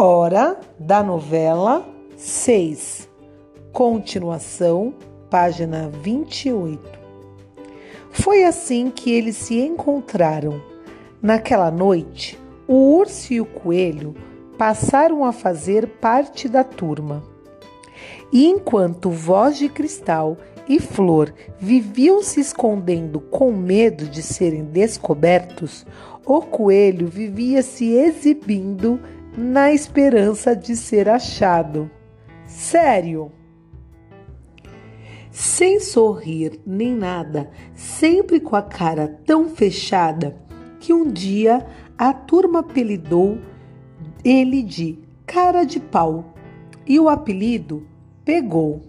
Hora da novela 6. Continuação, página 28. Foi assim que eles se encontraram. Naquela noite, o urso e o coelho passaram a fazer parte da turma. E enquanto Voz de Cristal e Flor viviam se escondendo com medo de serem descobertos, o coelho vivia se exibindo na esperança de ser achado. Sério! Sem sorrir nem nada, sempre com a cara tão fechada que um dia a turma apelidou ele de cara de pau e o apelido pegou.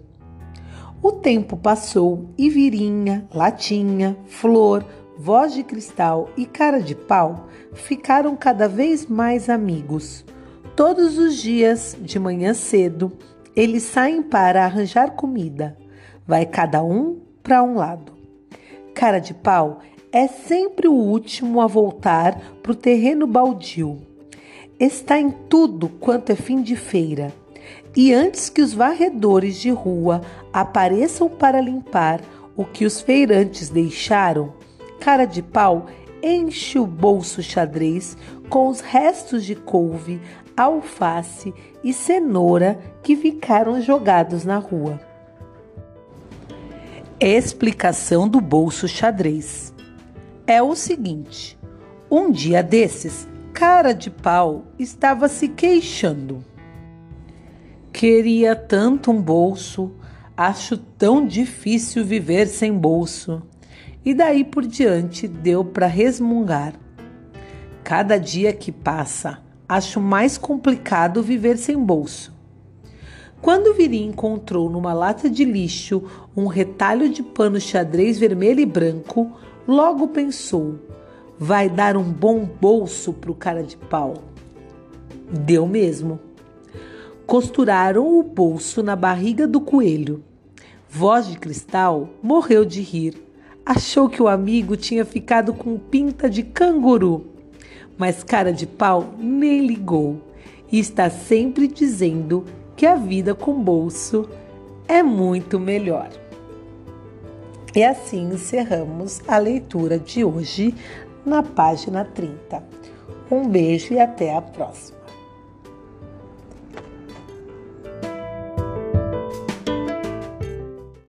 O tempo passou e Virinha, Latinha, Flor, Voz de Cristal e Cara de Pau ficaram cada vez mais amigos. Todos os dias, de manhã cedo, eles saem para arranjar comida. Vai cada um para um lado. Cara de pau é sempre o último a voltar para o terreno baldio. Está em tudo quanto é fim de feira. E antes que os varredores de rua apareçam para limpar o que os feirantes deixaram, cara de pau enche o bolso xadrez com os restos de couve, alface e cenoura que ficaram jogados na rua. Explicação do bolso xadrez. É o seguinte: um dia desses, cara de pau estava se queixando. Queria tanto um bolso, acho tão difícil viver sem bolso. E daí por diante deu para resmungar. Cada dia que passa, acho mais complicado viver sem bolso. Quando Viri encontrou numa lata de lixo um retalho de pano xadrez vermelho e branco, logo pensou: vai dar um bom bolso pro cara de pau. Deu mesmo. Costuraram o bolso na barriga do coelho. Voz de Cristal morreu de rir. Achou que o amigo tinha ficado com pinta de canguru mas cara de pau nem ligou e está sempre dizendo que a vida com bolso é muito melhor. E assim encerramos a leitura de hoje na página 30. Um beijo e até a próxima.